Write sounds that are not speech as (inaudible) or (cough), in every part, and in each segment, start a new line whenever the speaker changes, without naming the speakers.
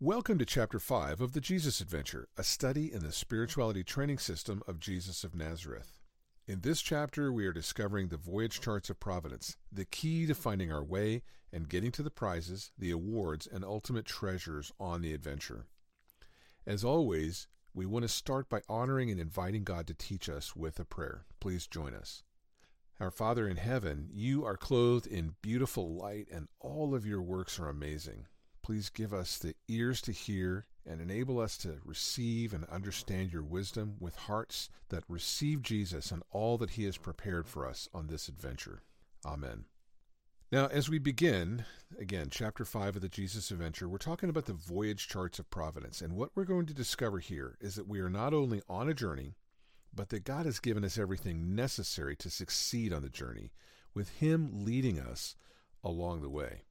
Welcome to Chapter 5 of the Jesus Adventure, a study in the spirituality training system of Jesus of Nazareth. In this chapter, we are discovering the voyage charts of providence, the key to finding our way and getting to the prizes, the awards, and ultimate treasures on the adventure. As always, we want to start by honoring and inviting God to teach us with a prayer. Please join us. Our Father in heaven, you are clothed in beautiful light, and all of your works are amazing. Please give us the ears to hear and enable us to receive and understand your wisdom with hearts that receive Jesus and all that he has prepared for us on this adventure. Amen. Now, as we begin, again, chapter 5 of the Jesus Adventure, we're talking about the voyage charts of providence. And what we're going to discover here is that we are not only on a journey, but that God has given us everything necessary to succeed on the journey, with Him leading us along the way.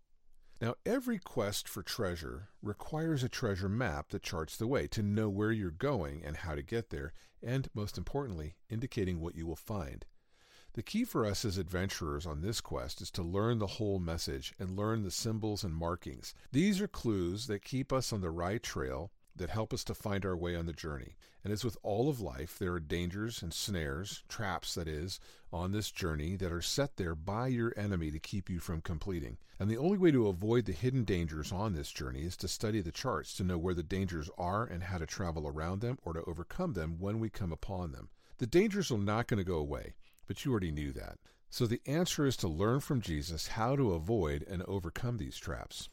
Now, every quest for treasure requires a treasure map that charts the way to know where you're going and how to get there, and most importantly, indicating what you will find. The key for us as adventurers on this quest is to learn the whole message and learn the symbols and markings. These are clues that keep us on the right trail that help us to find our way on the journey. And as with all of life, there are dangers and snares, traps that is, on this journey that are set there by your enemy to keep you from completing. And the only way to avoid the hidden dangers on this journey is to study the charts to know where the dangers are and how to travel around them or to overcome them when we come upon them. The dangers are not going to go away, but you already knew that. So the answer is to learn from Jesus how to avoid and overcome these traps.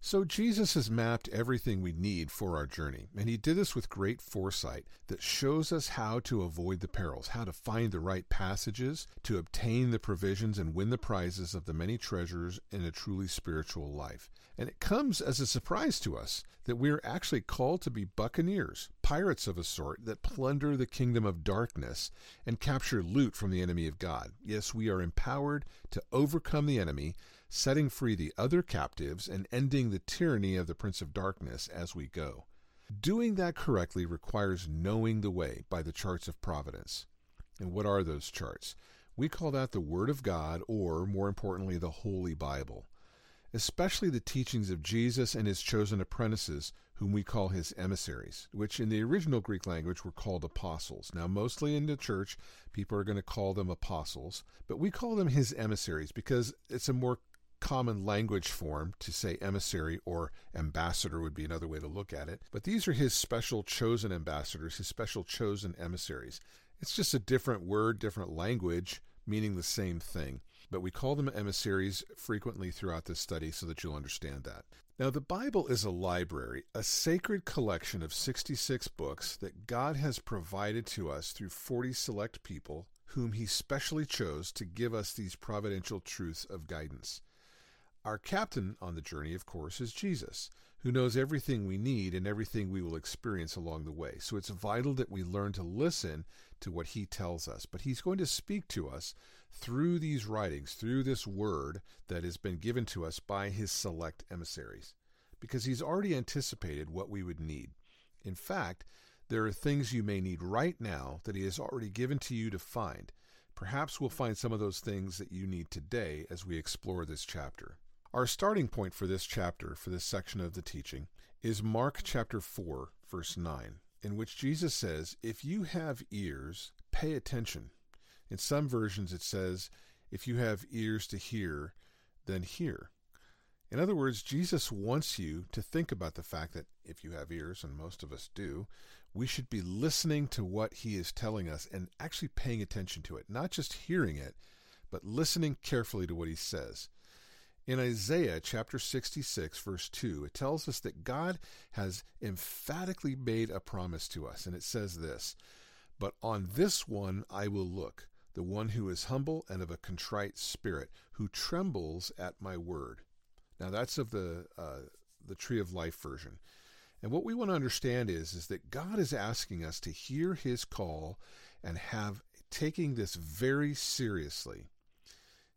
So Jesus has mapped everything we need for our journey, and he did this with great foresight that shows us how to avoid the perils, how to find the right passages, to obtain the provisions and win the prizes of the many treasures in a truly spiritual life. And it comes as a surprise to us that we are actually called to be buccaneers, pirates of a sort that plunder the kingdom of darkness and capture loot from the enemy of God. Yes, we are empowered to overcome the enemy, setting free the other captives and ending the tyranny of the Prince of Darkness as we go. Doing that correctly requires knowing the way by the charts of providence. And what are those charts? We call that the Word of God, or more importantly, the Holy Bible. Especially the teachings of Jesus and his chosen apprentices, whom we call his emissaries, which in the original Greek language were called apostles. Now, mostly in the church, people are going to call them apostles, but we call them his emissaries because it's a more common language form to say emissary or ambassador would be another way to look at it. But these are his special chosen ambassadors, his special chosen emissaries. It's just a different word, different language, meaning the same thing. But we call them emissaries frequently throughout this study so that you'll understand that. Now, the Bible is a library, a sacred collection of 66 books that God has provided to us through 40 select people whom He specially chose to give us these providential truths of guidance. Our captain on the journey, of course, is Jesus, who knows everything we need and everything we will experience along the way. So it's vital that we learn to listen to what he tells us. But he's going to speak to us through these writings, through this word that has been given to us by his select emissaries, because he's already anticipated what we would need. In fact, there are things you may need right now that he has already given to you to find. Perhaps we'll find some of those things that you need today as we explore this chapter. Our starting point for this chapter, for this section of the teaching, is Mark chapter 4, verse 9, in which Jesus says, If you have ears, pay attention. In some versions, it says, If you have ears to hear, then hear. In other words, Jesus wants you to think about the fact that if you have ears, and most of us do, we should be listening to what he is telling us and actually paying attention to it, not just hearing it, but listening carefully to what he says. In Isaiah chapter 66, verse 2, it tells us that God has emphatically made a promise to us, and it says this But on this one I will look, the one who is humble and of a contrite spirit, who trembles at my word. Now that's of the uh, the Tree of Life version. And what we want to understand is, is that God is asking us to hear his call and have taking this very seriously.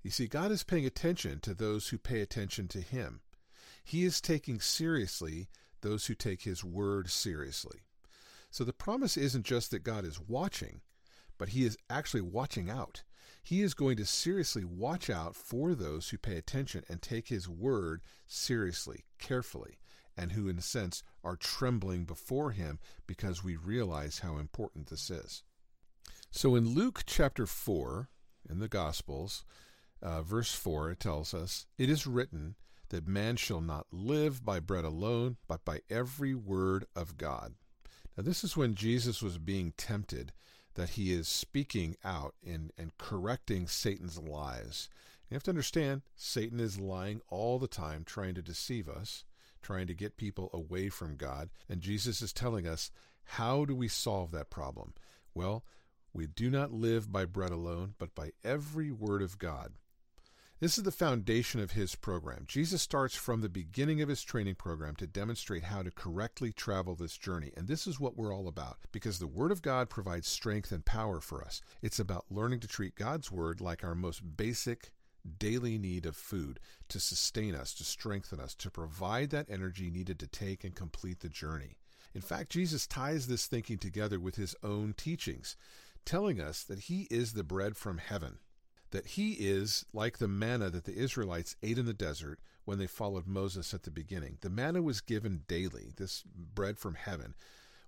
You see, God is paying attention to those who pay attention to Him. He is taking seriously those who take His word seriously. So the promise isn't just that God is watching, but He is actually watching out. He is going to seriously watch out for those who pay attention and take His word seriously, carefully, and who, in a sense, are trembling before him because we realize how important this is. So in Luke chapter 4, in the Gospels, uh, verse 4, it tells us, It is written that man shall not live by bread alone, but by every word of God. Now, this is when Jesus was being tempted, that he is speaking out and, and correcting Satan's lies. You have to understand, Satan is lying all the time, trying to deceive us, trying to get people away from God. And Jesus is telling us, how do we solve that problem? Well, we do not live by bread alone, but by every word of God. This is the foundation of his program. Jesus starts from the beginning of his training program to demonstrate how to correctly travel this journey. And this is what we're all about because the Word of God provides strength and power for us. It's about learning to treat God's Word like our most basic daily need of food to sustain us, to strengthen us, to provide that energy needed to take and complete the journey. In fact, Jesus ties this thinking together with his own teachings, telling us that he is the bread from heaven that he is like the manna that the Israelites ate in the desert when they followed Moses at the beginning. The manna was given daily. This bread from heaven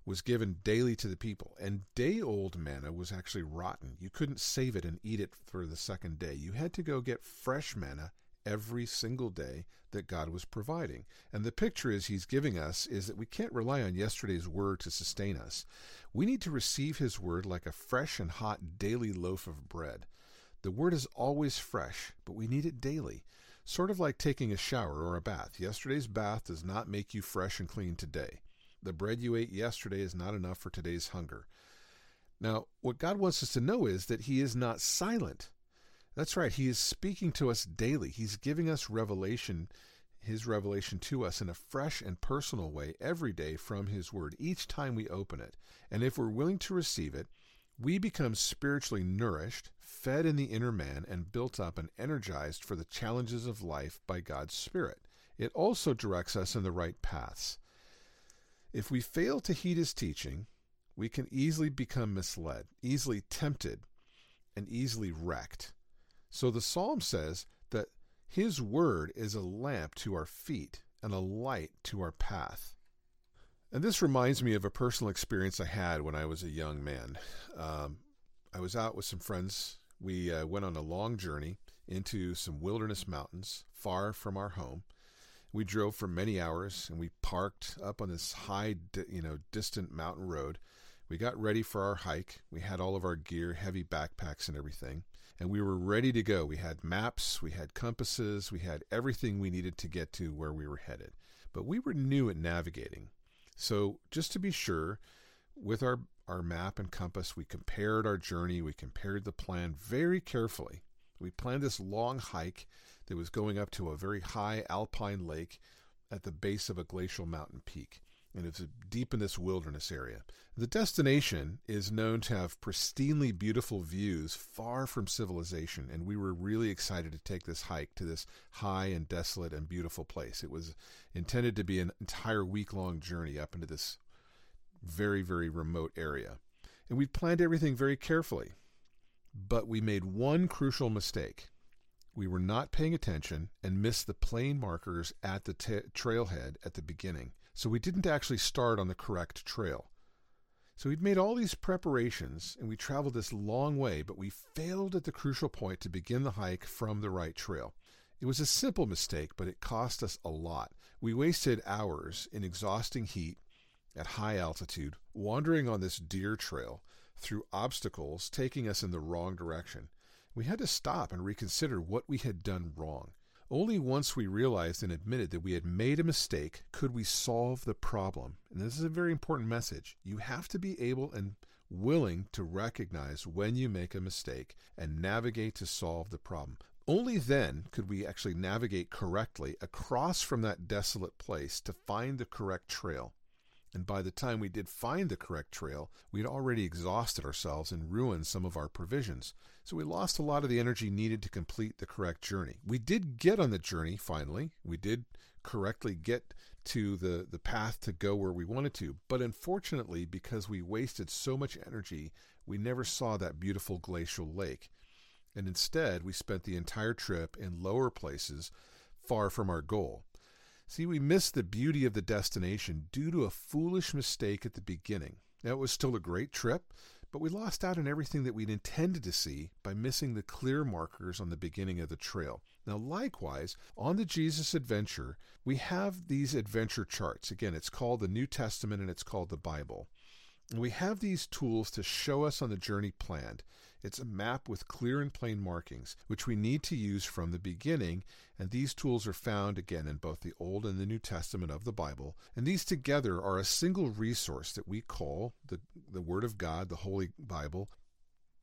was given daily to the people. And day old manna was actually rotten. You couldn't save it and eat it for the second day. You had to go get fresh manna every single day that God was providing. And the picture is he's giving us is that we can't rely on yesterday's word to sustain us. We need to receive his word like a fresh and hot daily loaf of bread. The word is always fresh, but we need it daily. Sort of like taking a shower or a bath. Yesterday's bath does not make you fresh and clean today. The bread you ate yesterday is not enough for today's hunger. Now, what God wants us to know is that He is not silent. That's right, He is speaking to us daily. He's giving us revelation, His revelation to us in a fresh and personal way every day from His Word, each time we open it. And if we're willing to receive it, we become spiritually nourished, fed in the inner man, and built up and energized for the challenges of life by God's Spirit. It also directs us in the right paths. If we fail to heed his teaching, we can easily become misled, easily tempted, and easily wrecked. So the psalm says that his word is a lamp to our feet and a light to our path. And this reminds me of a personal experience I had when I was a young man. Um, I was out with some friends. We uh, went on a long journey into some wilderness mountains far from our home. We drove for many hours and we parked up on this high, you know, distant mountain road. We got ready for our hike. We had all of our gear, heavy backpacks and everything, and we were ready to go. We had maps, we had compasses, we had everything we needed to get to where we were headed. But we were new at navigating. So, just to be sure, with our, our map and compass, we compared our journey, we compared the plan very carefully. We planned this long hike that was going up to a very high alpine lake at the base of a glacial mountain peak. And it's deep in this wilderness area. The destination is known to have pristinely beautiful views far from civilization, and we were really excited to take this hike to this high and desolate and beautiful place. It was intended to be an entire week long journey up into this very, very remote area. And we planned everything very carefully. But we made one crucial mistake. We were not paying attention and missed the plain markers at the t- trailhead at the beginning. So we didn't actually start on the correct trail. So we'd made all these preparations and we traveled this long way, but we failed at the crucial point to begin the hike from the right trail. It was a simple mistake, but it cost us a lot. We wasted hours in exhausting heat at high altitude, wandering on this deer trail through obstacles taking us in the wrong direction. We had to stop and reconsider what we had done wrong. Only once we realized and admitted that we had made a mistake could we solve the problem. And this is a very important message. You have to be able and willing to recognize when you make a mistake and navigate to solve the problem. Only then could we actually navigate correctly across from that desolate place to find the correct trail. And by the time we did find the correct trail, we had already exhausted ourselves and ruined some of our provisions. So we lost a lot of the energy needed to complete the correct journey. We did get on the journey finally. We did correctly get to the, the path to go where we wanted to. But unfortunately, because we wasted so much energy, we never saw that beautiful glacial lake. And instead, we spent the entire trip in lower places far from our goal. See, we miss the beauty of the destination due to a foolish mistake at the beginning. Now, it was still a great trip, but we lost out on everything that we'd intended to see by missing the clear markers on the beginning of the trail. Now, likewise, on the Jesus Adventure, we have these adventure charts. Again, it's called the New Testament and it's called the Bible. And we have these tools to show us on the journey planned. It's a map with clear and plain markings, which we need to use from the beginning, and these tools are found again in both the Old and the New Testament of the Bible. And these together are a single resource that we call the, the Word of God, the Holy Bible.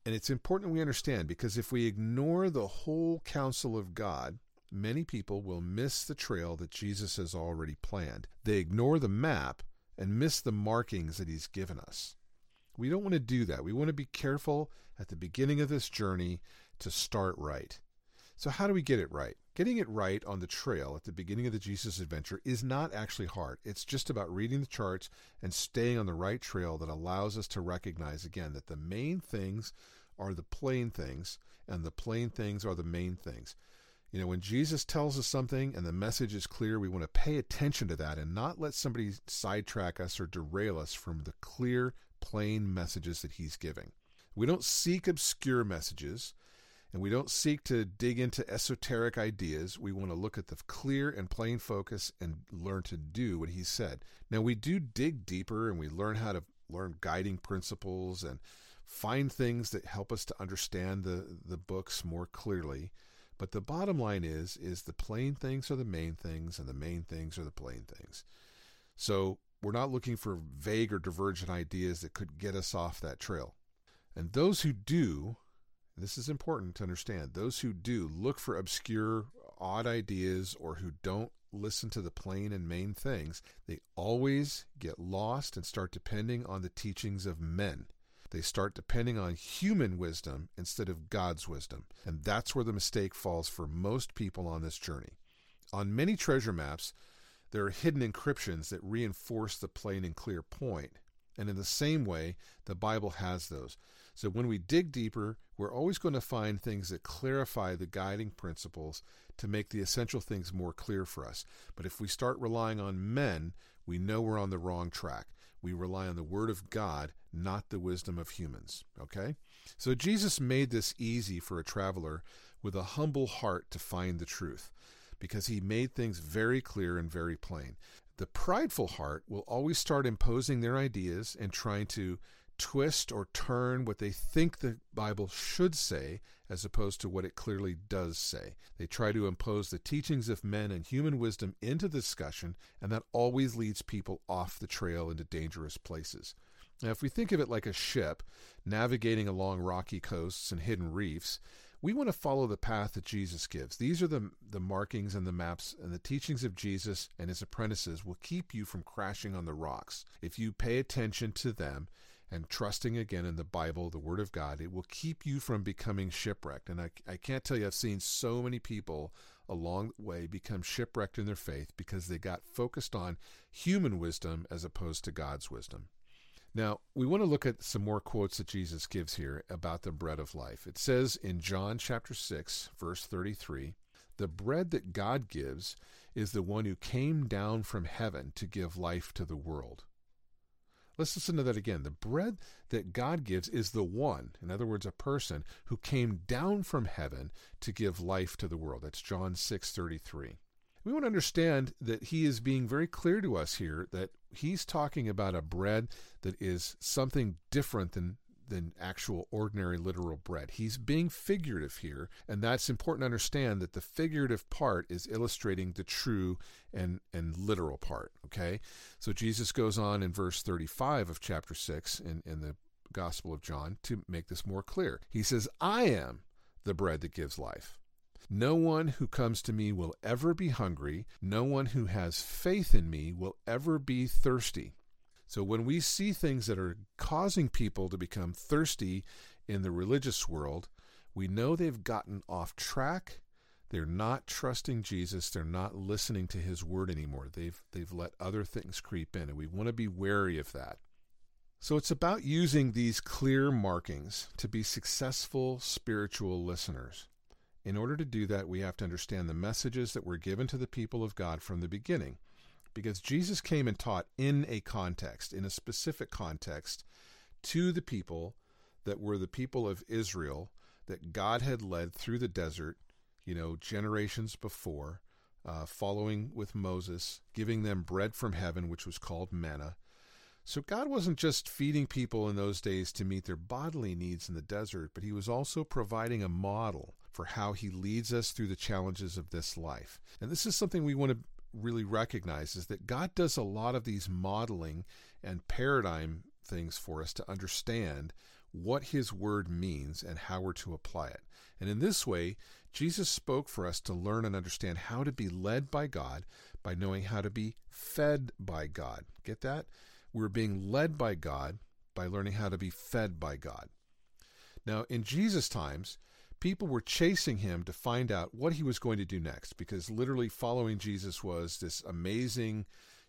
And it's important we understand because if we ignore the whole counsel of God, many people will miss the trail that Jesus has already planned. They ignore the map and miss the markings that He's given us. We don't want to do that. We want to be careful at the beginning of this journey to start right. So, how do we get it right? Getting it right on the trail at the beginning of the Jesus adventure is not actually hard. It's just about reading the charts and staying on the right trail that allows us to recognize again that the main things are the plain things and the plain things are the main things. You know, when Jesus tells us something and the message is clear, we want to pay attention to that and not let somebody sidetrack us or derail us from the clear plain messages that he's giving. We don't seek obscure messages and we don't seek to dig into esoteric ideas. We want to look at the clear and plain focus and learn to do what he said. Now, we do dig deeper and we learn how to learn guiding principles and find things that help us to understand the, the books more clearly. But the bottom line is is the plain things are the main things and the main things are the plain things. So we're not looking for vague or divergent ideas that could get us off that trail. And those who do, this is important to understand, those who do look for obscure, odd ideas or who don't listen to the plain and main things, they always get lost and start depending on the teachings of men. They start depending on human wisdom instead of God's wisdom. And that's where the mistake falls for most people on this journey. On many treasure maps, there are hidden encryptions that reinforce the plain and clear point. And in the same way, the Bible has those. So when we dig deeper, we're always going to find things that clarify the guiding principles to make the essential things more clear for us. But if we start relying on men, we know we're on the wrong track. We rely on the Word of God, not the wisdom of humans. Okay? So Jesus made this easy for a traveler with a humble heart to find the truth because he made things very clear and very plain. The prideful heart will always start imposing their ideas and trying to twist or turn what they think the Bible should say as opposed to what it clearly does say. They try to impose the teachings of men and human wisdom into the discussion, and that always leads people off the trail into dangerous places. Now, if we think of it like a ship navigating along rocky coasts and hidden reefs, we want to follow the path that Jesus gives. These are the, the markings and the maps, and the teachings of Jesus and his apprentices will keep you from crashing on the rocks. If you pay attention to them and trusting again in the Bible, the Word of God, it will keep you from becoming shipwrecked. And I, I can't tell you, I've seen so many people along the way become shipwrecked in their faith because they got focused on human wisdom as opposed to God's wisdom. Now, we want to look at some more quotes that Jesus gives here about the bread of life. It says in John chapter 6, verse 33, the bread that God gives is the one who came down from heaven to give life to the world. Let's listen to that again. The bread that God gives is the one, in other words, a person who came down from heaven to give life to the world. That's John 6:33 we want to understand that he is being very clear to us here that he's talking about a bread that is something different than than actual ordinary literal bread. He's being figurative here, and that's important to understand that the figurative part is illustrating the true and and literal part, okay? So Jesus goes on in verse 35 of chapter 6 in in the Gospel of John to make this more clear. He says, "I am the bread that gives life." No one who comes to me will ever be hungry. No one who has faith in me will ever be thirsty. So when we see things that are causing people to become thirsty in the religious world, we know they've gotten off track. They're not trusting Jesus. They're not listening to his word anymore. They've they've let other things creep in and we want to be wary of that. So it's about using these clear markings to be successful spiritual listeners. In order to do that, we have to understand the messages that were given to the people of God from the beginning. Because Jesus came and taught in a context, in a specific context, to the people that were the people of Israel that God had led through the desert, you know, generations before, uh, following with Moses, giving them bread from heaven, which was called manna. So God wasn't just feeding people in those days to meet their bodily needs in the desert, but He was also providing a model for how He leads us through the challenges of this life. And this is something we want to really recognize is that God does a lot of these modeling and paradigm things for us to understand what His Word means and how we're to apply it. And in this way, Jesus spoke for us to learn and understand how to be led by God by knowing how to be fed by God. Get that? We're being led by God by learning how to be fed by God. Now, in Jesus' times, people were chasing him to find out what he was going to do next because literally following Jesus was this amazing,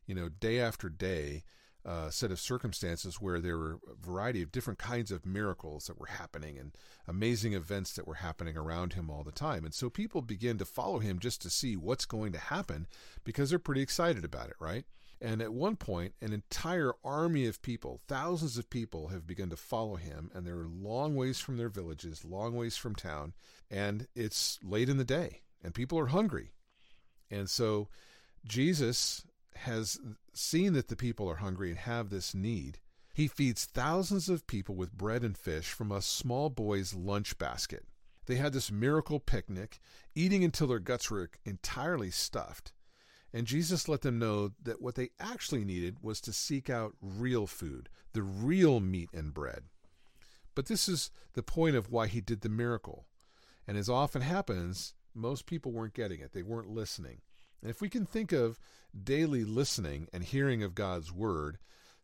you know, day after day uh, set of circumstances where there were a variety of different kinds of miracles that were happening and amazing events that were happening around him all the time. And so people begin to follow him just to see what's going to happen because they're pretty excited about it, right? And at one point, an entire army of people, thousands of people, have begun to follow him, and they're long ways from their villages, long ways from town, and it's late in the day, and people are hungry. And so Jesus has seen that the people are hungry and have this need. He feeds thousands of people with bread and fish from a small boy's lunch basket. They had this miracle picnic, eating until their guts were entirely stuffed. And Jesus let them know that what they actually needed was to seek out real food, the real meat and bread. But this is the point of why he did the miracle. And as often happens, most people weren't getting it, they weren't listening. And if we can think of daily listening and hearing of God's word,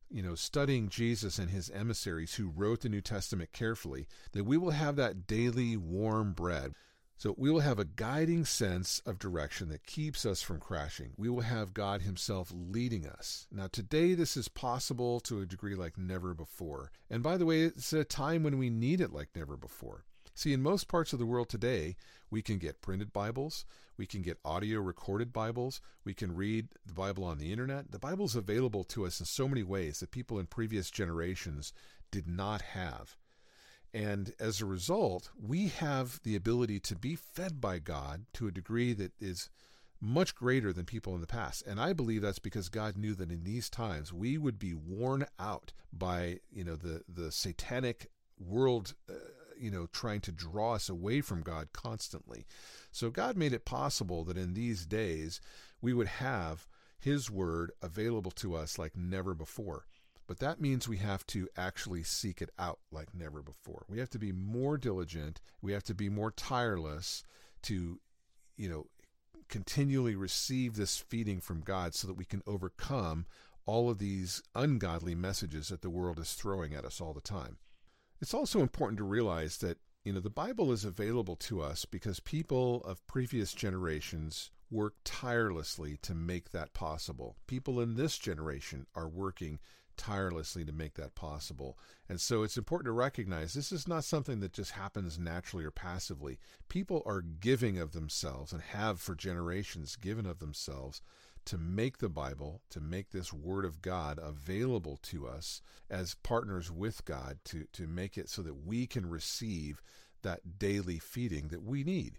you know, studying Jesus and his emissaries who wrote the New Testament carefully, that we will have that daily warm bread. So we will have a guiding sense of direction that keeps us from crashing. We will have God Himself leading us. Now, today, this is possible to a degree like never before. And by the way, it's a time when we need it like never before. See, in most parts of the world today, we can get printed Bibles, we can get audio recorded Bibles, we can read the Bible on the internet. The Bible is available to us in so many ways that people in previous generations did not have. And as a result, we have the ability to be fed by God to a degree that is much greater than people in the past. And I believe that's because God knew that in these times we would be worn out by, you know, the the satanic world uh, you know trying to draw us away from God constantly. So God made it possible that in these days we would have his word available to us like never before. But that means we have to actually seek it out like never before. We have to be more diligent. We have to be more tireless to, you know, continually receive this feeding from God so that we can overcome all of these ungodly messages that the world is throwing at us all the time. It's also important to realize that, you know, the Bible is available to us because people of previous generations worked tirelessly to make that possible. People in this generation are working tirelessly to make that possible. And so it's important to recognize this is not something that just happens naturally or passively. People are giving of themselves and have for generations given of themselves to make the Bible, to make this Word of God available to us as partners with God, to, to make it so that we can receive that daily feeding that we need.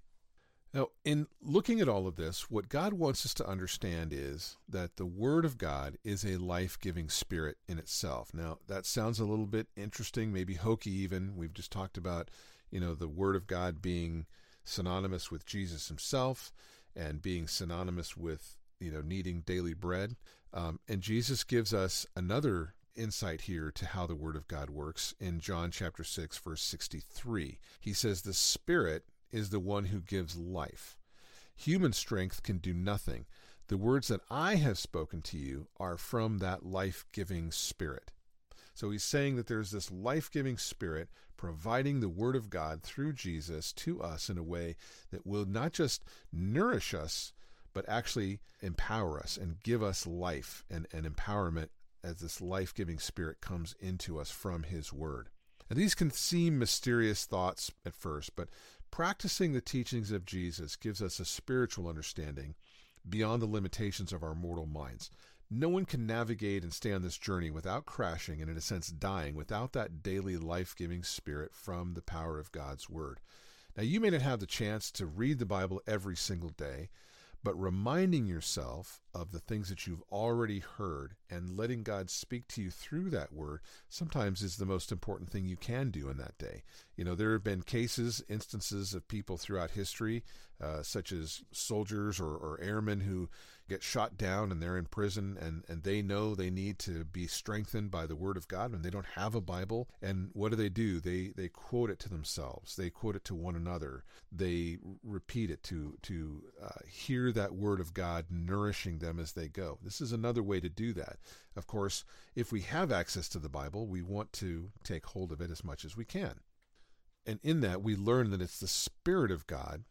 Now, in looking at all of this, what God wants us to understand is that the Word of God is a life giving spirit in itself. Now, that sounds a little bit interesting, maybe hokey even. We've just talked about, you know, the Word of God being synonymous with Jesus himself and being synonymous with, you know, needing daily bread. Um, and Jesus gives us another insight here to how the Word of God works in John chapter 6, verse 63. He says, The Spirit is the one who gives life. Human strength can do nothing. The words that I have spoken to you are from that life giving spirit. So he's saying that there's this life giving spirit providing the word of God through Jesus to us in a way that will not just nourish us, but actually empower us and give us life and, and empowerment as this life giving spirit comes into us from his word. And these can seem mysterious thoughts at first, but Practicing the teachings of Jesus gives us a spiritual understanding beyond the limitations of our mortal minds. No one can navigate and stay on this journey without crashing and, in a sense, dying without that daily life giving spirit from the power of God's Word. Now, you may not have the chance to read the Bible every single day, but reminding yourself of the things that you've already heard and letting God speak to you through that word sometimes is the most important thing you can do in that day. You know, there have been cases, instances of people throughout history, uh, such as soldiers or, or airmen who get shot down and they're in prison and, and they know they need to be strengthened by the word of God and they don't have a Bible. And what do they do? They they quote it to themselves. They quote it to one another. They repeat it to to uh, hear that word of God nourishing them as they go. This is another way to do that. Of course, if we have access to the Bible, we want to take hold of it as much as we can. And in that, we learn that it's the Spirit of God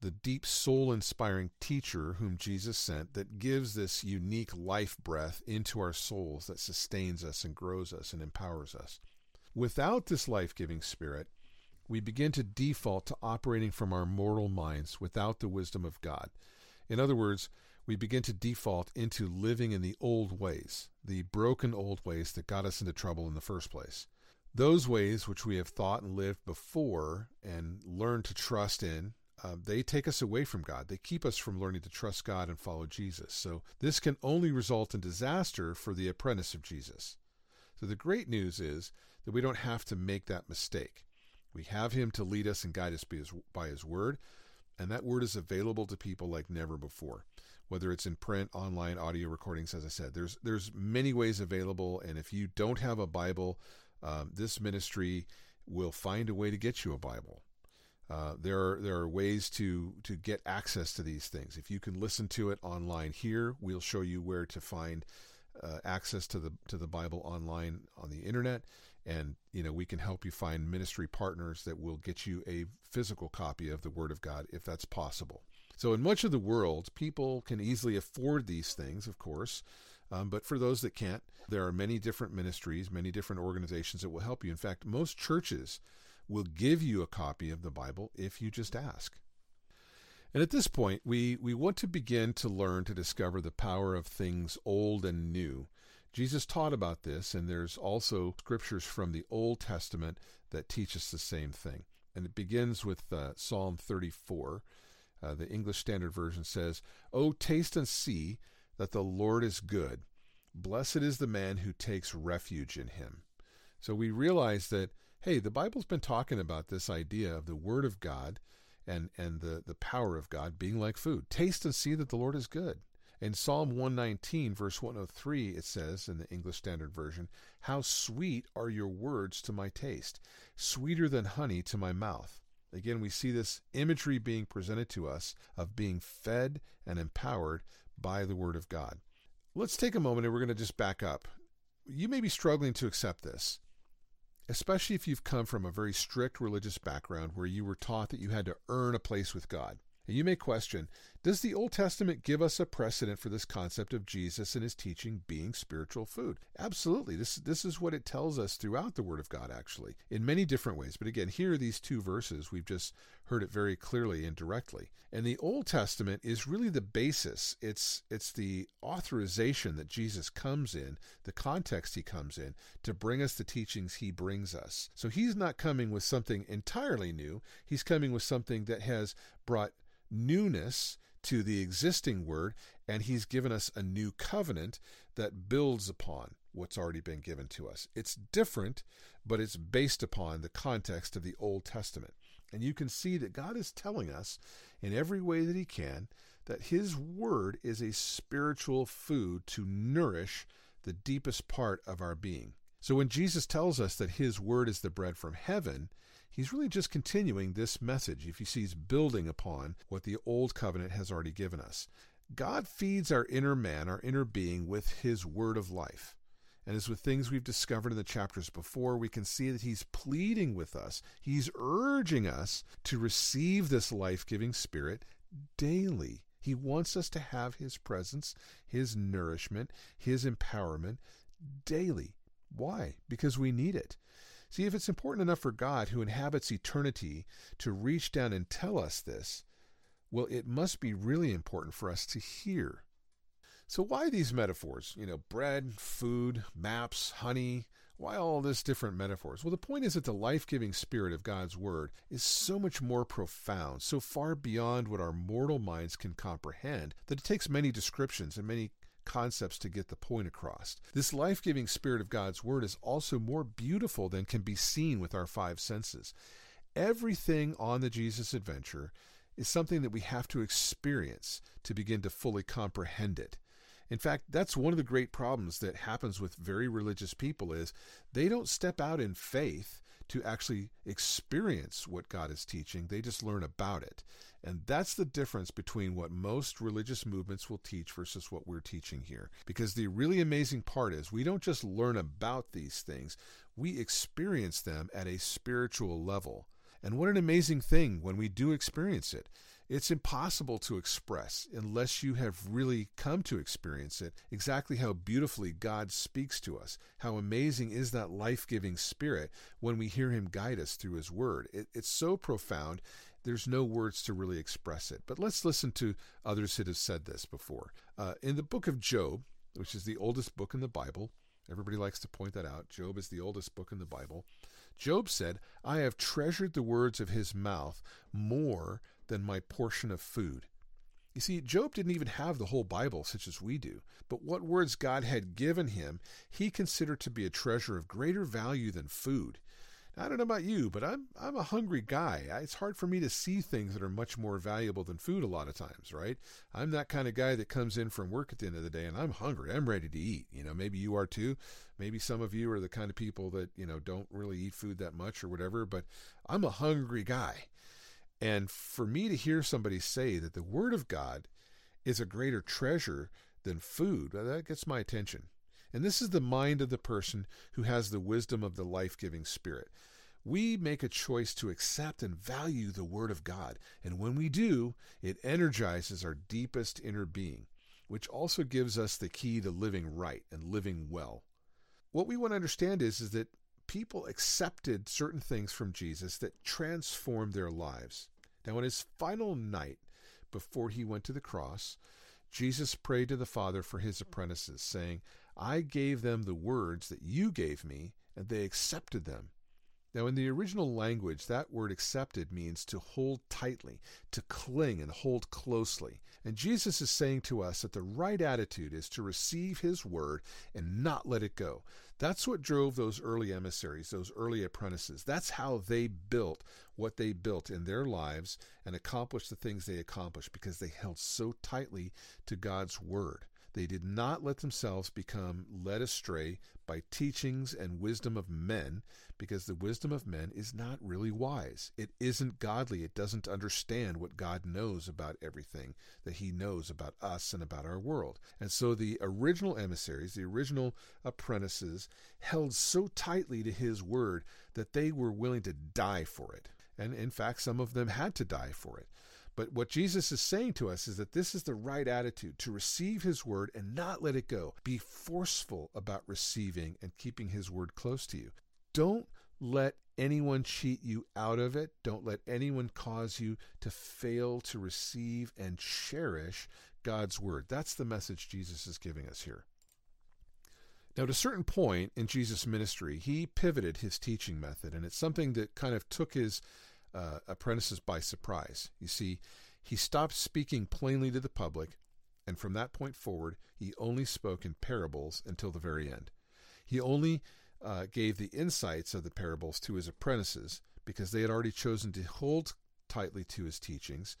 the deep soul inspiring teacher whom Jesus sent that gives this unique life breath into our souls that sustains us and grows us and empowers us. Without this life giving spirit, we begin to default to operating from our mortal minds without the wisdom of God. In other words, we begin to default into living in the old ways, the broken old ways that got us into trouble in the first place. Those ways which we have thought and lived before and learned to trust in uh, they take us away from God. They keep us from learning to trust God and follow Jesus. So this can only result in disaster for the apprentice of Jesus. So the great news is that we don't have to make that mistake. We have Him to lead us and guide us by His, by his Word, and that Word is available to people like never before. Whether it's in print, online, audio recordings, as I said, there's there's many ways available. And if you don't have a Bible, um, this ministry will find a way to get you a Bible. Uh, there are there are ways to to get access to these things. If you can listen to it online here, we'll show you where to find uh, access to the to the Bible online on the internet, and you know we can help you find ministry partners that will get you a physical copy of the Word of God if that's possible. So in much of the world, people can easily afford these things, of course. Um, but for those that can't, there are many different ministries, many different organizations that will help you. In fact, most churches will give you a copy of the Bible if you just ask. And at this point, we, we want to begin to learn to discover the power of things old and new. Jesus taught about this, and there's also scriptures from the Old Testament that teach us the same thing. And it begins with uh, Psalm 34. Uh, the English Standard Version says, Oh, taste and see that the Lord is good. Blessed is the man who takes refuge in him. So we realize that hey, the Bible's been talking about this idea of the Word of God and, and the, the power of God being like food. Taste and see that the Lord is good. In Psalm 119, verse 103, it says in the English Standard Version, How sweet are your words to my taste, sweeter than honey to my mouth. Again, we see this imagery being presented to us of being fed and empowered by the Word of God. Let's take a moment and we're going to just back up. You may be struggling to accept this especially if you've come from a very strict religious background where you were taught that you had to earn a place with God. And you may question Does the Old Testament give us a precedent for this concept of Jesus and his teaching being spiritual food? Absolutely. This, this is what it tells us throughout the Word of God, actually, in many different ways. But again, here are these two verses. We've just heard it very clearly and directly. And the Old Testament is really the basis, it's, it's the authorization that Jesus comes in, the context he comes in, to bring us the teachings he brings us. So he's not coming with something entirely new, he's coming with something that has brought newness to the existing word, and he's given us a new covenant that builds upon what's already been given to us. It's different, but it's based upon the context of the Old Testament. And you can see that God is telling us in every way that he can that his word is a spiritual food to nourish the deepest part of our being. So when Jesus tells us that his word is the bread from heaven, he's really just continuing this message. If you see, he's building upon what the old covenant has already given us. God feeds our inner man, our inner being, with his word of life. And as with things we've discovered in the chapters before, we can see that he's pleading with us. He's urging us to receive this life giving spirit daily. He wants us to have his presence, his nourishment, his empowerment daily. Why? Because we need it. See, if it's important enough for God, who inhabits eternity, to reach down and tell us this, well, it must be really important for us to hear. So, why these metaphors? You know, bread, food, maps, honey. Why all this different metaphors? Well, the point is that the life giving spirit of God's Word is so much more profound, so far beyond what our mortal minds can comprehend, that it takes many descriptions and many concepts to get the point across. This life giving spirit of God's Word is also more beautiful than can be seen with our five senses. Everything on the Jesus adventure is something that we have to experience to begin to fully comprehend it. In fact, that's one of the great problems that happens with very religious people is they don't step out in faith to actually experience what God is teaching. They just learn about it. And that's the difference between what most religious movements will teach versus what we're teaching here. Because the really amazing part is we don't just learn about these things, we experience them at a spiritual level. And what an amazing thing when we do experience it. It's impossible to express unless you have really come to experience it exactly how beautifully God speaks to us. How amazing is that life giving spirit when we hear Him guide us through His Word. It, it's so profound, there's no words to really express it. But let's listen to others that have said this before. Uh, in the book of Job, which is the oldest book in the Bible, everybody likes to point that out. Job is the oldest book in the Bible. Job said, I have treasured the words of his mouth more than my portion of food. You see, Job didn't even have the whole Bible such as we do, but what words God had given him, he considered to be a treasure of greater value than food. I don't know about you, but I'm I'm a hungry guy. It's hard for me to see things that are much more valuable than food a lot of times, right? I'm that kind of guy that comes in from work at the end of the day and I'm hungry. I'm ready to eat. You know, maybe you are too. Maybe some of you are the kind of people that, you know, don't really eat food that much or whatever, but I'm a hungry guy. And for me to hear somebody say that the Word of God is a greater treasure than food, that gets my attention. And this is the mind of the person who has the wisdom of the life giving Spirit. We make a choice to accept and value the Word of God. And when we do, it energizes our deepest inner being, which also gives us the key to living right and living well. What we want to understand is, is that people accepted certain things from Jesus that transformed their lives. Now, on his final night before he went to the cross, Jesus prayed to the Father for his apprentices, saying, I gave them the words that you gave me, and they accepted them. Now, in the original language, that word accepted means to hold tightly, to cling and hold closely. And Jesus is saying to us that the right attitude is to receive his word and not let it go. That's what drove those early emissaries, those early apprentices. That's how they built what they built in their lives and accomplished the things they accomplished because they held so tightly to God's word. They did not let themselves become led astray by teachings and wisdom of men, because the wisdom of men is not really wise. It isn't godly. It doesn't understand what God knows about everything that He knows about us and about our world. And so the original emissaries, the original apprentices, held so tightly to His word that they were willing to die for it. And in fact, some of them had to die for it. But what Jesus is saying to us is that this is the right attitude to receive his word and not let it go. Be forceful about receiving and keeping his word close to you. Don't let anyone cheat you out of it. Don't let anyone cause you to fail to receive and cherish God's word. That's the message Jesus is giving us here. Now, at a certain point in Jesus' ministry, he pivoted his teaching method, and it's something that kind of took his uh, apprentices by surprise. You see, he stopped speaking plainly to the public, and from that point forward, he only spoke in parables until the very end. He only uh, gave the insights of the parables to his apprentices because they had already chosen to hold tightly to his teachings.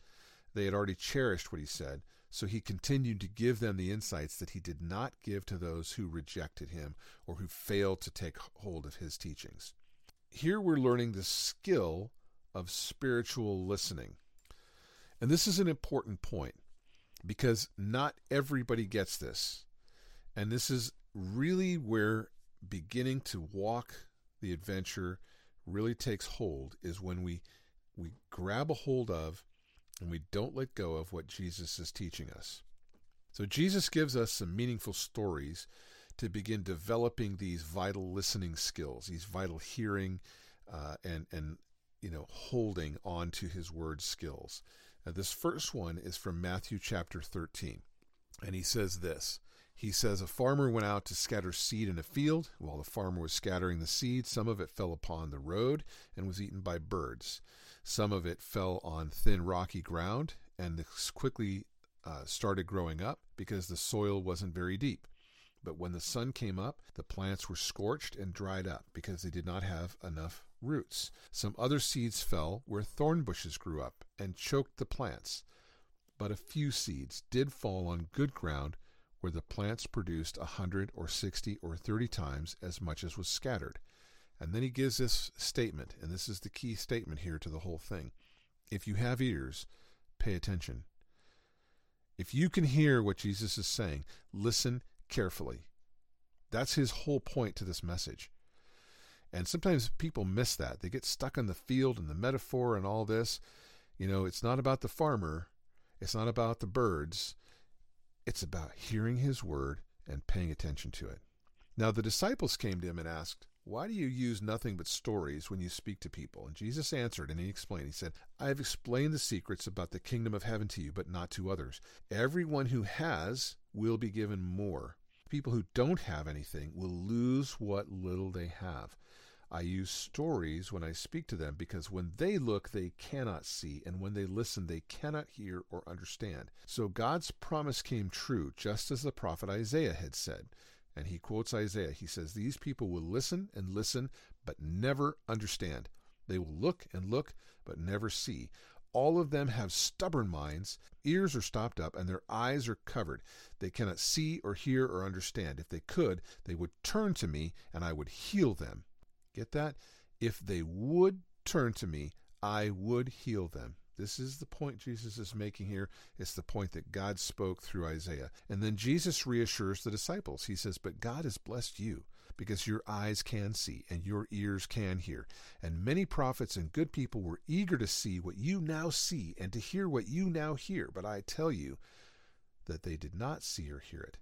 They had already cherished what he said, so he continued to give them the insights that he did not give to those who rejected him or who failed to take hold of his teachings. Here we're learning the skill of spiritual listening. And this is an important point because not everybody gets this. And this is really where beginning to walk the adventure really takes hold is when we we grab a hold of and we don't let go of what Jesus is teaching us. So Jesus gives us some meaningful stories to begin developing these vital listening skills, these vital hearing uh, and and you know holding on to His word skills. Now, this first one is from Matthew chapter 13, and he says this. He says, A farmer went out to scatter seed in a field. While the farmer was scattering the seed, some of it fell upon the road and was eaten by birds. Some of it fell on thin, rocky ground and this quickly uh, started growing up because the soil wasn't very deep. But when the sun came up, the plants were scorched and dried up because they did not have enough roots. Some other seeds fell where thorn bushes grew up and choked the plants. But a few seeds did fall on good ground where the plants produced a hundred or sixty or thirty times as much as was scattered. And then he gives this statement, and this is the key statement here to the whole thing. If you have ears, pay attention. If you can hear what Jesus is saying, listen carefully. That's his whole point to this message. And sometimes people miss that. They get stuck on the field and the metaphor and all this. You know, it's not about the farmer, it's not about the birds, it's about hearing his word and paying attention to it. Now, the disciples came to him and asked, Why do you use nothing but stories when you speak to people? And Jesus answered, and he explained, He said, I have explained the secrets about the kingdom of heaven to you, but not to others. Everyone who has will be given more. People who don't have anything will lose what little they have. I use stories when I speak to them because when they look, they cannot see, and when they listen, they cannot hear or understand. So God's promise came true, just as the prophet Isaiah had said. And he quotes Isaiah. He says, These people will listen and listen, but never understand. They will look and look, but never see. All of them have stubborn minds, ears are stopped up, and their eyes are covered. They cannot see or hear or understand. If they could, they would turn to me, and I would heal them. Get that? If they would turn to me, I would heal them. This is the point Jesus is making here. It's the point that God spoke through Isaiah. And then Jesus reassures the disciples. He says, But God has blessed you because your eyes can see and your ears can hear. And many prophets and good people were eager to see what you now see and to hear what you now hear. But I tell you that they did not see or hear it.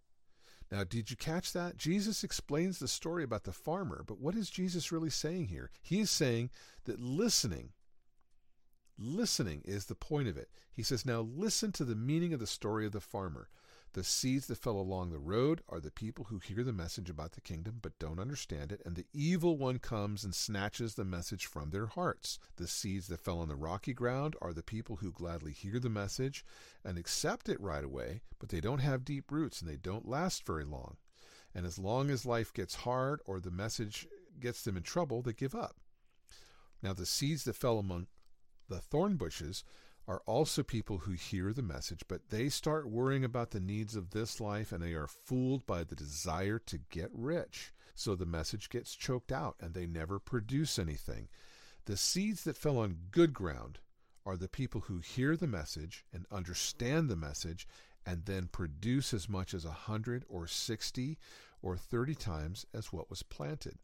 Now, did you catch that? Jesus explains the story about the farmer, but what is Jesus really saying here? He is saying that listening, listening is the point of it. He says, Now listen to the meaning of the story of the farmer. The seeds that fell along the road are the people who hear the message about the kingdom but don't understand it, and the evil one comes and snatches the message from their hearts. The seeds that fell on the rocky ground are the people who gladly hear the message and accept it right away, but they don't have deep roots and they don't last very long. And as long as life gets hard or the message gets them in trouble, they give up. Now, the seeds that fell among the thorn bushes are also people who hear the message, but they start worrying about the needs of this life and they are fooled by the desire to get rich. So the message gets choked out and they never produce anything. The seeds that fell on good ground are the people who hear the message and understand the message and then produce as much as a hundred or sixty or thirty times as what was planted.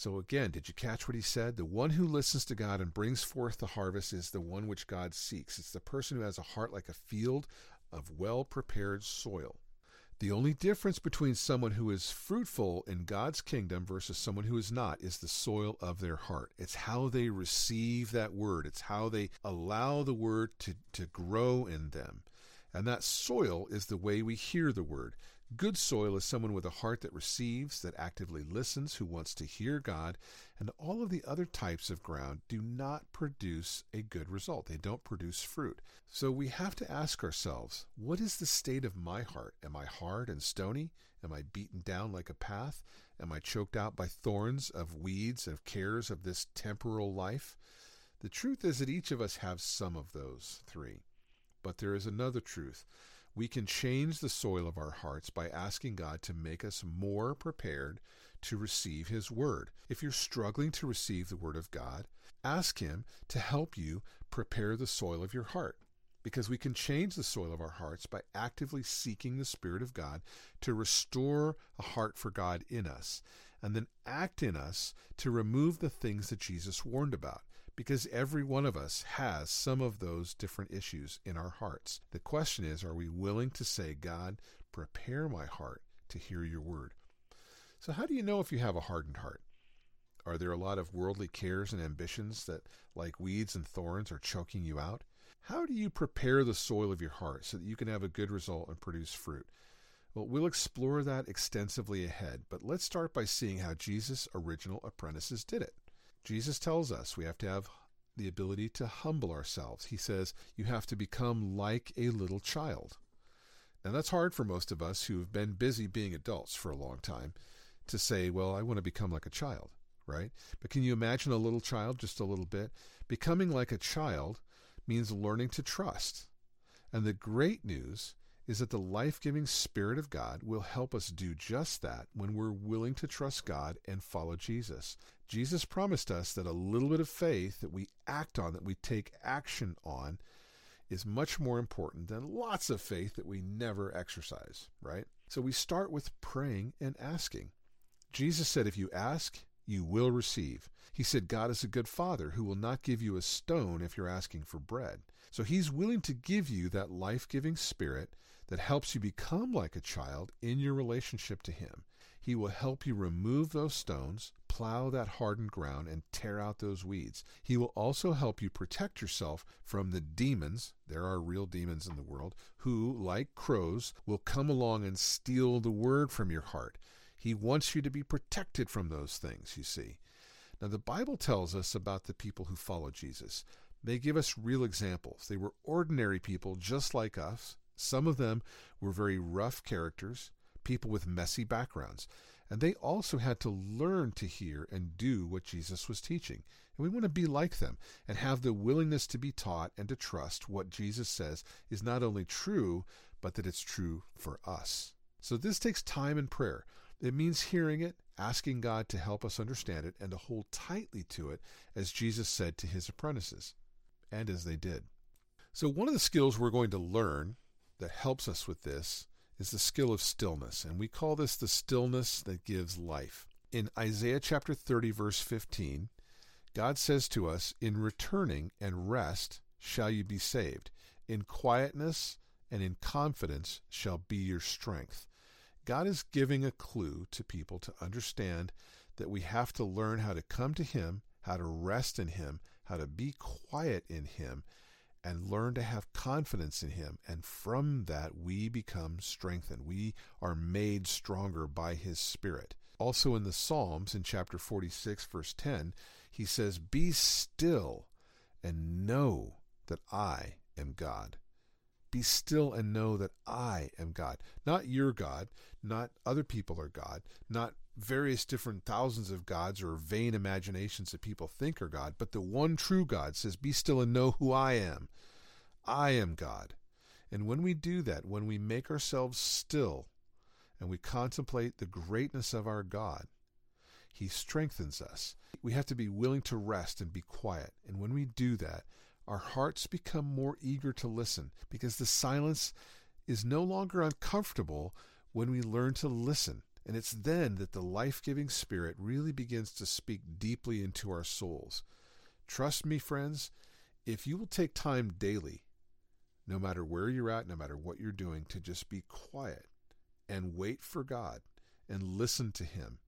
So again, did you catch what he said? The one who listens to God and brings forth the harvest is the one which God seeks. It's the person who has a heart like a field of well prepared soil. The only difference between someone who is fruitful in God's kingdom versus someone who is not is the soil of their heart. It's how they receive that word, it's how they allow the word to, to grow in them. And that soil is the way we hear the word. Good soil is someone with a heart that receives, that actively listens, who wants to hear God, and all of the other types of ground do not produce a good result. They don't produce fruit. So we have to ask ourselves what is the state of my heart? Am I hard and stony? Am I beaten down like a path? Am I choked out by thorns of weeds, of cares of this temporal life? The truth is that each of us have some of those three. But there is another truth we can change the soil of our hearts by asking God to make us more prepared to receive His Word. If you're struggling to receive the Word of God, ask Him to help you prepare the soil of your heart. Because we can change the soil of our hearts by actively seeking the Spirit of God to restore a heart for God in us, and then act in us to remove the things that Jesus warned about because every one of us has some of those different issues in our hearts. The question is, are we willing to say, God, prepare my heart to hear your word? So, how do you know if you have a hardened heart? Are there a lot of worldly cares and ambitions that, like weeds and thorns, are choking you out? How do you prepare the soil of your heart so that you can have a good result and produce fruit? Well, we'll explore that extensively ahead, but let's start by seeing how Jesus' original apprentices did it. Jesus tells us we have to have the ability to humble ourselves. He says you have to become like a little child. Now, that's hard for most of us who have been busy being adults for a long time to say, well, I want to become like a child, right? But can you imagine a little child just a little bit? Becoming like a child means learning to trust. And the great news is that the life giving Spirit of God will help us do just that when we're willing to trust God and follow Jesus. Jesus promised us that a little bit of faith that we act on, that we take action on, is much more important than lots of faith that we never exercise, right? So we start with praying and asking. Jesus said, If you ask, you will receive. He said, God is a good father who will not give you a stone if you're asking for bread. So he's willing to give you that life giving spirit that helps you become like a child in your relationship to him. He will help you remove those stones, plow that hardened ground, and tear out those weeds. He will also help you protect yourself from the demons, there are real demons in the world, who, like crows, will come along and steal the word from your heart. He wants you to be protected from those things, you see. Now, the Bible tells us about the people who follow Jesus. They give us real examples. They were ordinary people just like us. Some of them were very rough characters, people with messy backgrounds. And they also had to learn to hear and do what Jesus was teaching. And we want to be like them and have the willingness to be taught and to trust what Jesus says is not only true, but that it's true for us. So this takes time and prayer. It means hearing it, asking God to help us understand it, and to hold tightly to it, as Jesus said to his apprentices and as they did. So, one of the skills we're going to learn that helps us with this is the skill of stillness, and we call this the stillness that gives life. In Isaiah chapter 30, verse 15, God says to us, In returning and rest shall you be saved, in quietness and in confidence shall be your strength. God is giving a clue to people to understand that we have to learn how to come to Him, how to rest in Him, how to be quiet in Him, and learn to have confidence in Him. And from that, we become strengthened. We are made stronger by His Spirit. Also in the Psalms, in chapter 46, verse 10, he says, Be still and know that I am God. Be still and know that I am God. Not your God, not other people are God, not various different thousands of gods or vain imaginations that people think are God, but the one true God says, Be still and know who I am. I am God. And when we do that, when we make ourselves still and we contemplate the greatness of our God, He strengthens us. We have to be willing to rest and be quiet. And when we do that, our hearts become more eager to listen because the silence is no longer uncomfortable when we learn to listen. And it's then that the life giving Spirit really begins to speak deeply into our souls. Trust me, friends, if you will take time daily, no matter where you're at, no matter what you're doing, to just be quiet and wait for God and listen to Him,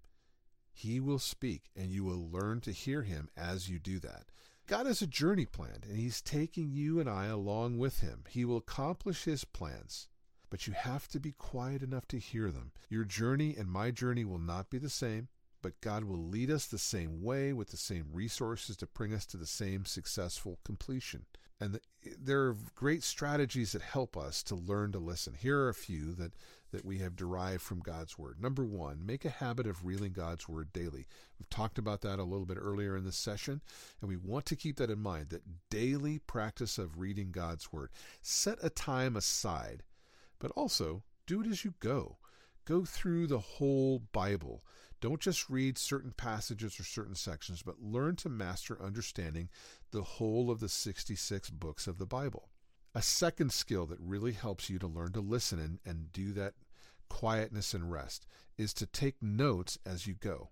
He will speak and you will learn to hear Him as you do that. God has a journey planned, and He's taking you and I along with Him. He will accomplish His plans, but you have to be quiet enough to hear them. Your journey and my journey will not be the same, but God will lead us the same way with the same resources to bring us to the same successful completion. And the, there are great strategies that help us to learn to listen. Here are a few that that we have derived from God's Word. Number one, make a habit of reading God's Word daily. We've talked about that a little bit earlier in this session, and we want to keep that in mind that daily practice of reading God's Word. Set a time aside, but also do it as you go. Go through the whole Bible. Don't just read certain passages or certain sections, but learn to master understanding the whole of the 66 books of the Bible. A second skill that really helps you to learn to listen and, and do that quietness and rest is to take notes as you go.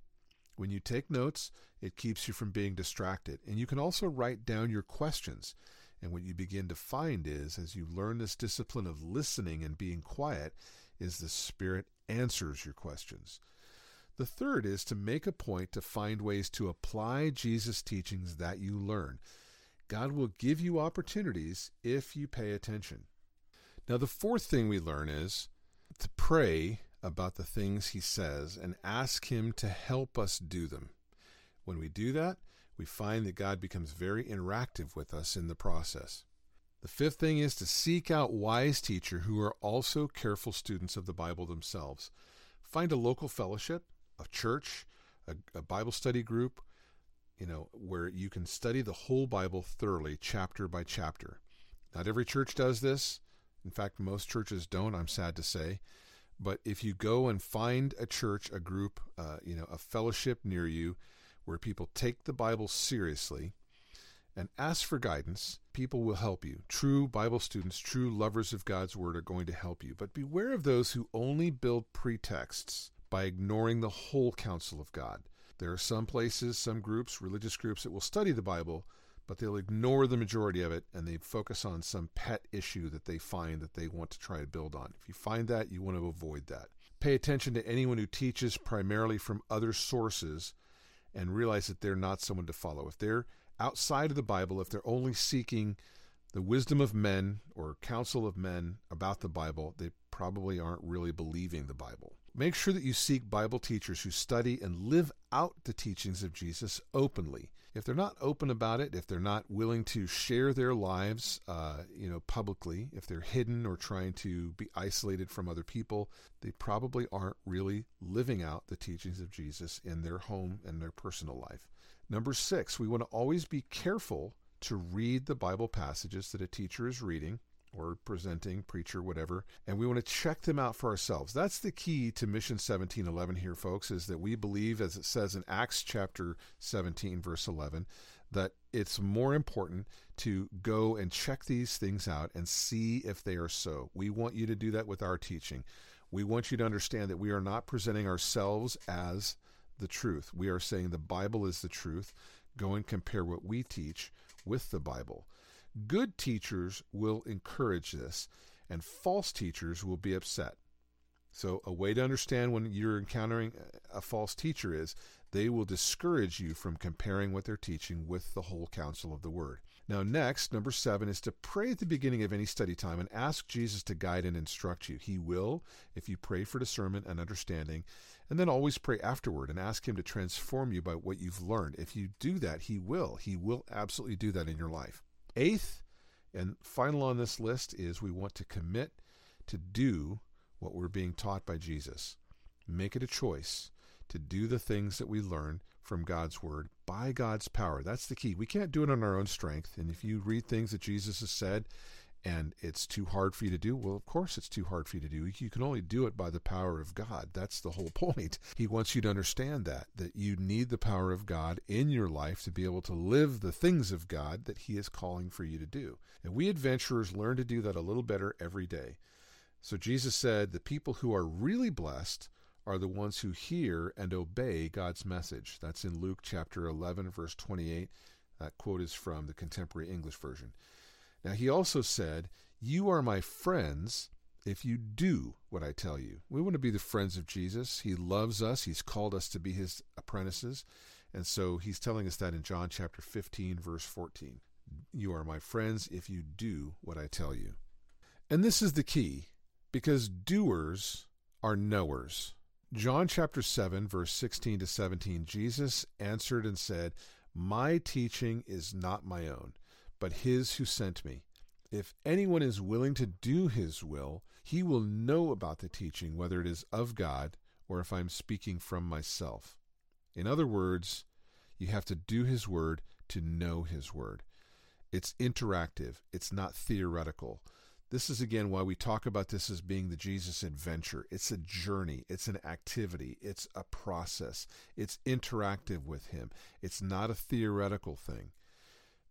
When you take notes, it keeps you from being distracted. And you can also write down your questions. And what you begin to find is, as you learn this discipline of listening and being quiet, is the Spirit answers your questions. The third is to make a point to find ways to apply Jesus' teachings that you learn. God will give you opportunities if you pay attention. Now, the fourth thing we learn is to pray about the things he says and ask him to help us do them. When we do that, we find that God becomes very interactive with us in the process. The fifth thing is to seek out wise teachers who are also careful students of the Bible themselves. Find a local fellowship, a church, a, a Bible study group, you know, where you can study the whole Bible thoroughly, chapter by chapter. Not every church does this. In fact, most churches don't, I'm sad to say. But if you go and find a church, a group, uh, you know, a fellowship near you where people take the Bible seriously and ask for guidance, people will help you. True Bible students, true lovers of God's Word are going to help you. But beware of those who only build pretexts by ignoring the whole counsel of God. There are some places, some groups, religious groups that will study the Bible, but they'll ignore the majority of it and they focus on some pet issue that they find that they want to try to build on. If you find that, you want to avoid that. Pay attention to anyone who teaches primarily from other sources and realize that they're not someone to follow. If they're outside of the Bible, if they're only seeking the wisdom of men or counsel of men about the Bible, they probably aren't really believing the Bible. Make sure that you seek Bible teachers who study and live out the teachings of Jesus openly. If they're not open about it, if they're not willing to share their lives, uh, you know, publicly, if they're hidden or trying to be isolated from other people, they probably aren't really living out the teachings of Jesus in their home and their personal life. Number six, we want to always be careful to read the Bible passages that a teacher is reading or presenting, preacher, whatever, and we want to check them out for ourselves. That's the key to Mission 1711 here, folks, is that we believe, as it says in Acts chapter 17, verse 11, that it's more important to go and check these things out and see if they are so. We want you to do that with our teaching. We want you to understand that we are not presenting ourselves as the truth. We are saying the Bible is the truth. Go and compare what we teach with the Bible. Good teachers will encourage this, and false teachers will be upset. So, a way to understand when you're encountering a false teacher is they will discourage you from comparing what they're teaching with the whole counsel of the Word. Now, next, number seven is to pray at the beginning of any study time and ask Jesus to guide and instruct you. He will if you pray for discernment and understanding, and then always pray afterward and ask Him to transform you by what you've learned. If you do that, He will. He will absolutely do that in your life. Eighth, and final on this list, is we want to commit to do what we're being taught by Jesus. Make it a choice to do the things that we learn from God's Word by God's power. That's the key. We can't do it on our own strength. And if you read things that Jesus has said and it's too hard for you to do, well, of course it's too hard for you to do. You can only do it by the power of God. That's the whole (laughs) point. He wants you to understand that, that you need the power of God in your life to be able to live the things of God that He is calling for you to do. And we adventurers learn to do that a little better every day. So Jesus said, the people who are really blessed are the ones who hear and obey God's message. That's in Luke chapter 11, verse 28. That quote is from the Contemporary English Version. Now, he also said, You are my friends if you do what I tell you. We want to be the friends of Jesus. He loves us, He's called us to be His apprentices. And so He's telling us that in John chapter 15, verse 14. You are my friends if you do what I tell you. And this is the key because doers are knowers. John chapter 7, verse 16 to 17 Jesus answered and said, My teaching is not my own but his who sent me. If anyone is willing to do his will, he will know about the teaching, whether it is of God or if I'm speaking from myself. In other words, you have to do his word to know his word. It's interactive, it's not theoretical. This is again why we talk about this as being the Jesus adventure. It's a journey, it's an activity, it's a process, it's interactive with him. It's not a theoretical thing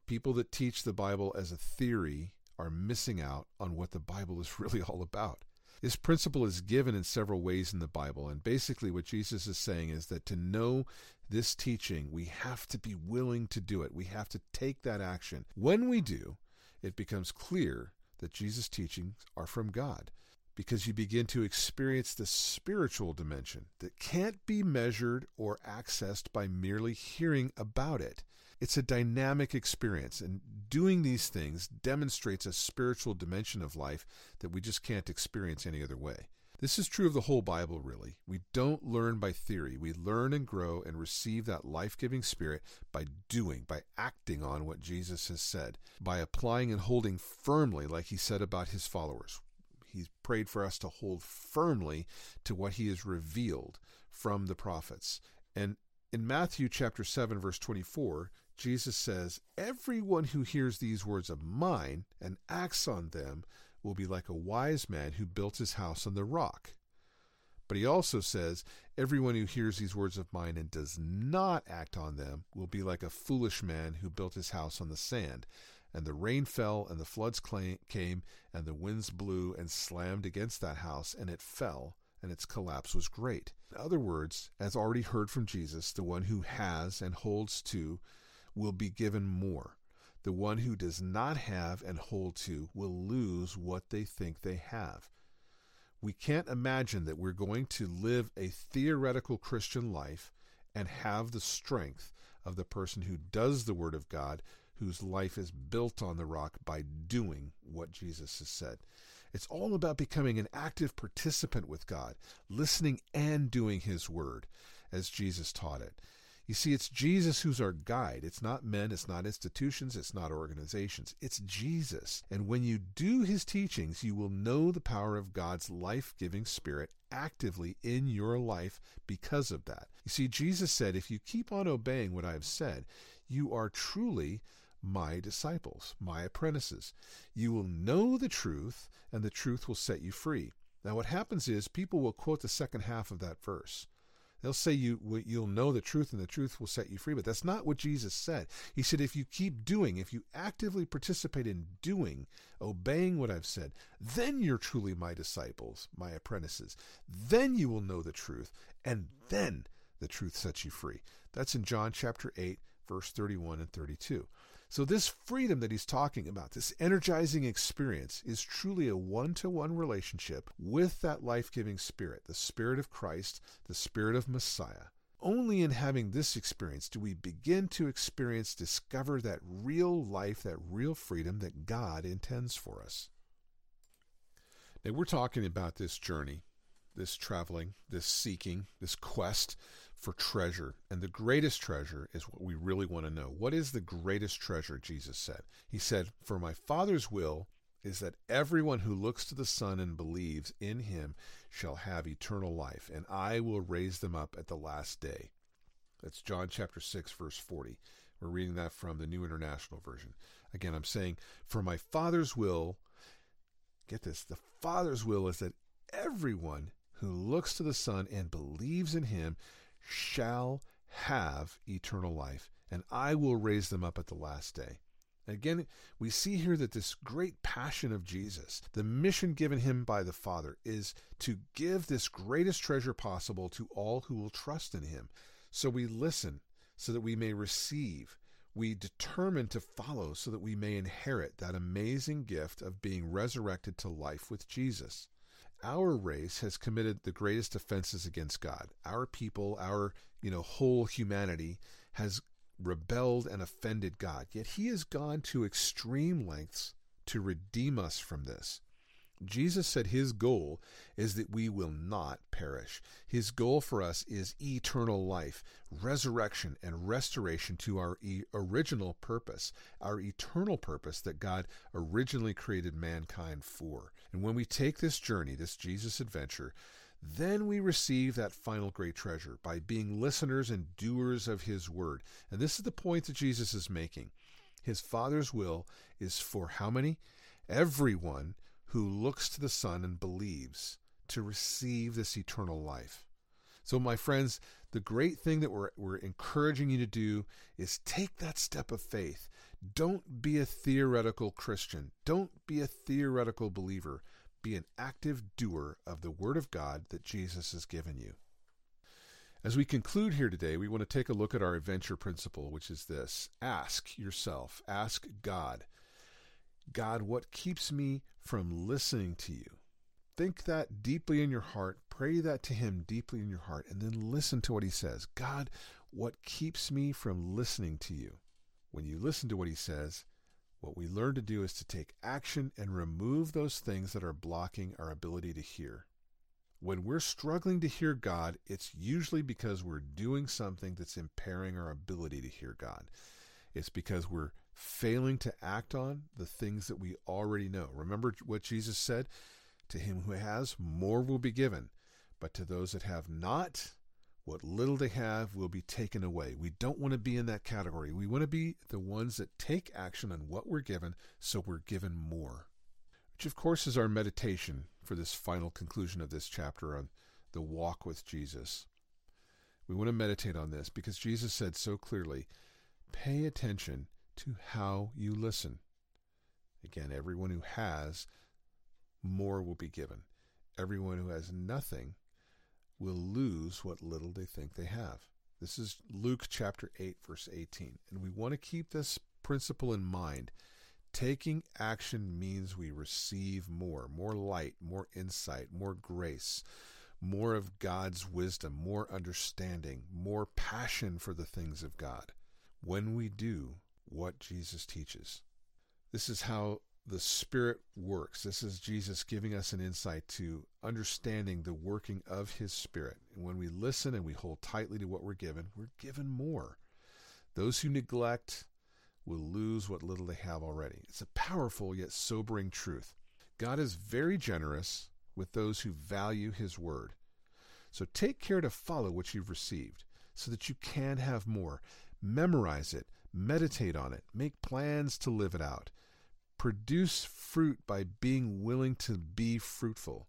people that teach the Bible as a theory are missing out on what the Bible is (laughs) really all about. This principle is given in several ways in the Bible, and basically what Jesus is saying is that to know this teaching, we have to be willing to do it. We have to take that action. When we do, it becomes clear that Jesus' teachings are from God because you begin to experience the spiritual dimension that can't be measured or accessed by merely hearing about it. It's a dynamic experience, and doing these things demonstrates a spiritual dimension of life that we just can't experience any other way. This is true of the whole Bible, really. We don't learn by theory. We learn and grow and receive that life giving spirit by doing, by acting on what Jesus has said, by applying and holding firmly, like he said about his followers. He's prayed for us to hold firmly to what he has revealed from the prophets. And in Matthew chapter 7 verse 24, Jesus says, "Everyone who hears these words of mine and acts on them will be like a wise man who built his house on the rock." But he also says, Everyone who hears these words of mine and does not act on them will be like a foolish man who built his house on the sand. And the rain fell, and the floods came, and the winds blew and slammed against that house, and it fell, and its collapse was great. In other words, as already heard from Jesus, the one who has and holds to will be given more. The one who does not have and hold to will lose what they think they have. We can't imagine that we're going to live a theoretical Christian life and have the strength of the person who does the Word of God, whose life is built on the rock by doing what Jesus has said. It's all about becoming an active participant with God, listening and doing His Word as Jesus taught it. You see, it's Jesus who's our guide. It's not men, it's not institutions, it's not organizations. It's Jesus. And when you do his teachings, you will know the power of God's life giving spirit actively in your life because of that. You see, Jesus said, If you keep on obeying what I have said, you are truly my disciples, my apprentices. You will know the truth, and the truth will set you free. Now, what happens is people will quote the second half of that verse. They'll say you you'll know the truth and the truth will set you free, but that's not what Jesus said. He said if you keep doing, if you actively participate in doing, obeying what I've said, then you're truly my disciples, my apprentices. Then you will know the truth, and then the truth sets you free. That's in John chapter 8, verse 31 and 32. So, this freedom that he's talking about, this energizing experience, is truly a one to one relationship with that life giving spirit, the spirit of Christ, the spirit of Messiah. Only in having this experience do we begin to experience, discover that real life, that real freedom that God intends for us. Now, we're talking about this journey, this traveling, this seeking, this quest for treasure. And the greatest treasure is what we really want to know. What is the greatest treasure, Jesus said? He said, For my Father's will is that everyone who looks to the Son and believes in him shall have eternal life, and I will raise them up at the last day. That's John chapter 6, verse 40. We're reading that from the New International Version. Again, I'm saying, For my Father's will, get this, the Father's will is that everyone who looks to the Son and believes in him shall have eternal life, and I will raise them up at the last day. Again, we see here that this great passion of Jesus, the mission given him by the Father, is to give this greatest treasure possible to all who will trust in him. So we listen so that we may receive. We determine to follow so that we may inherit that amazing gift of being resurrected to life with Jesus. Our race has committed the greatest offenses against God. Our people, our, you know, whole humanity has rebelled and offended God. Yet he has gone to extreme lengths to redeem us from this. Jesus said his goal is that we will not perish. His goal for us is eternal life, resurrection, and restoration to our e- original purpose, our eternal purpose that God originally created mankind for. And when we take this journey, this Jesus adventure, then we receive that final great treasure by being listeners and doers of his word. And this is the point that Jesus is making. His Father's will is for how many? Everyone who looks to the Son and believes to receive this eternal life. So, my friends, the great thing that we're, we're encouraging you to do is take that step of faith. Don't be a theoretical Christian. Don't be a theoretical believer. Be an active doer of the Word of God that Jesus has given you. As we conclude here today, we want to take a look at our adventure principle, which is this ask yourself, ask God God, what keeps me from listening to you? think that deeply in your heart, pray that to Him deeply in your heart, and then listen to what He says. God, what keeps me from listening to you? When you listen to what He says, what we learn to do is to take action and remove those things that are blocking our ability to hear. When we're struggling to hear God, it's usually because we're doing something that's impairing our ability to hear God. It's because we're failing to act on the things that we already know. Remember what Jesus said? To him who has, more will be given. But to those that have not, what little they have will be taken away. We don't want to be in that category. We want to be the ones that take action on what we're given so we're given more. Which, of course, is our meditation for this final conclusion of this chapter on the walk with Jesus. We want to meditate on this because Jesus said so clearly pay attention to how you listen. Again, everyone who has, more will be given. Everyone who has nothing will lose what little they think they have. This is Luke chapter 8, verse 18. And we want to keep this principle in mind. Taking action means we receive more, more light, more insight, more grace, more of God's wisdom, more understanding, more passion for the things of God when we do what Jesus teaches. This is how the Spirit works. This is Jesus giving us an insight to understanding the working of His Spirit. And when we listen and we hold tightly to what we're given, we're given more. Those who neglect will lose what little they have already. It's a powerful yet sobering truth. God is very generous with those who value His Word. So take care to follow what you've received so that you can have more. Memorize it, meditate on it, make plans to live it out. Produce fruit by being willing to be fruitful.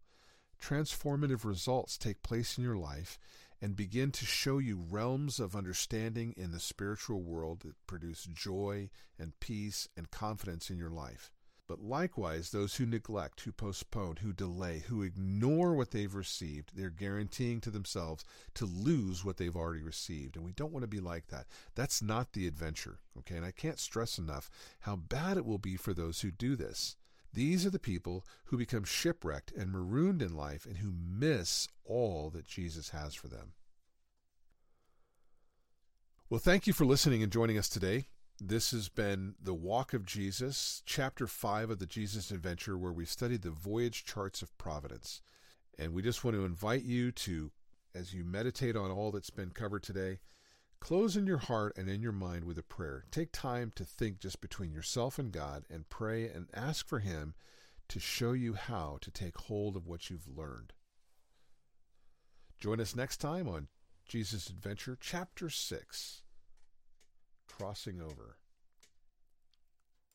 Transformative results take place in your life and begin to show you realms of understanding in the spiritual world that produce joy and peace and confidence in your life. But likewise, those who neglect, who postpone, who delay, who ignore what they've received, they're guaranteeing to themselves to lose what they've already received. And we don't want to be like that. That's not the adventure. Okay. And I can't stress enough how bad it will be for those who do this. These are the people who become shipwrecked and marooned in life and who miss all that Jesus has for them. Well, thank you for listening and joining us today. This has been The Walk of Jesus, Chapter 5 of the Jesus Adventure, where we've studied the voyage charts of providence. And we just want to invite you to, as you meditate on all that's been covered today, close in your heart and in your mind with a prayer. Take time to think just between yourself and God and pray and ask for Him to show you how to take hold of what you've learned. Join us next time on Jesus Adventure, Chapter 6 Crossing Over.